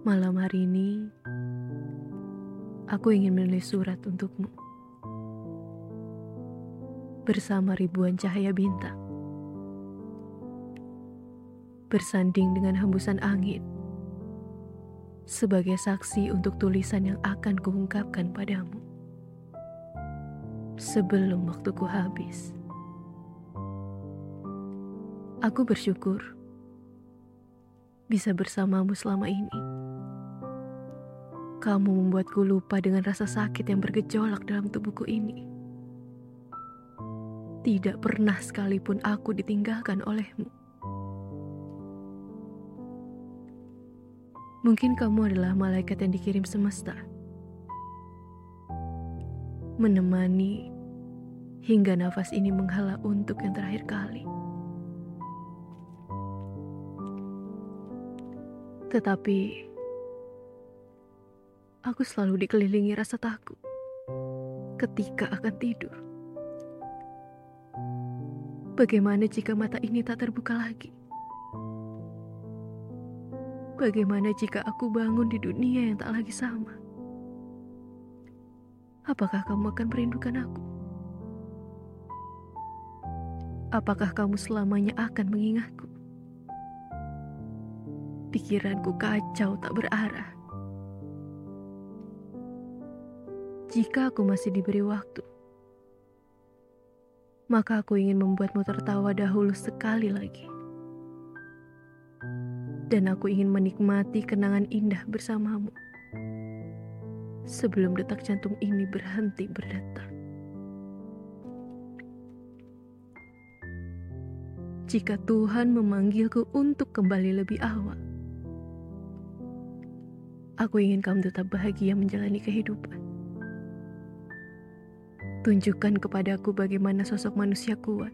Malam hari ini, aku ingin menulis surat untukmu. Bersama ribuan cahaya bintang. Bersanding dengan hembusan angin. Sebagai saksi untuk tulisan yang akan kuungkapkan padamu. Sebelum waktuku habis. Aku bersyukur bisa bersamamu selama ini. Kamu membuatku lupa dengan rasa sakit yang bergejolak dalam tubuhku ini. Tidak pernah sekalipun aku ditinggalkan olehmu. Mungkin kamu adalah malaikat yang dikirim semesta. Menemani hingga nafas ini menghala untuk yang terakhir kali. Tetapi aku selalu dikelilingi rasa takut ketika akan tidur. Bagaimana jika mata ini tak terbuka lagi? Bagaimana jika aku bangun di dunia yang tak lagi sama? Apakah kamu akan merindukan aku? Apakah kamu selamanya akan mengingatku? Pikiranku kacau tak berarah. Jika aku masih diberi waktu, maka aku ingin membuatmu tertawa dahulu sekali lagi. Dan aku ingin menikmati kenangan indah bersamamu sebelum detak jantung ini berhenti berdetak. Jika Tuhan memanggilku untuk kembali lebih awal, Aku ingin kamu tetap bahagia menjalani kehidupan. Tunjukkan kepadaku bagaimana sosok manusia kuat.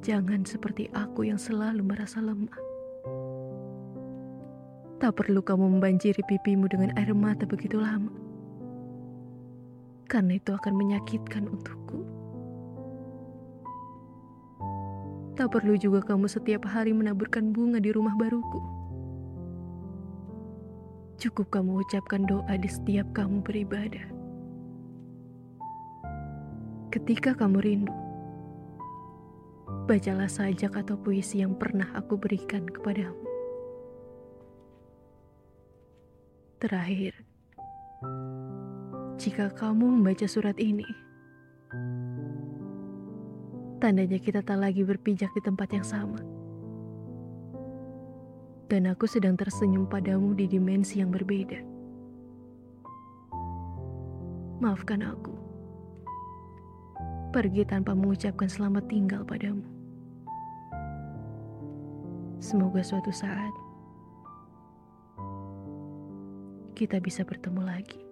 Jangan seperti aku yang selalu merasa lemah. Tak perlu kamu membanjiri pipimu dengan air mata begitu lama. Karena itu akan menyakitkan untukku. Tak perlu juga kamu setiap hari menaburkan bunga di rumah baruku Cukup kamu ucapkan doa di setiap kamu beribadah. Ketika kamu rindu, bacalah sajak atau puisi yang pernah aku berikan kepadamu. Terakhir, jika kamu membaca surat ini, tandanya kita tak lagi berpijak di tempat yang sama dan aku sedang tersenyum padamu di dimensi yang berbeda. Maafkan aku. Pergi tanpa mengucapkan selamat tinggal padamu. Semoga suatu saat kita bisa bertemu lagi.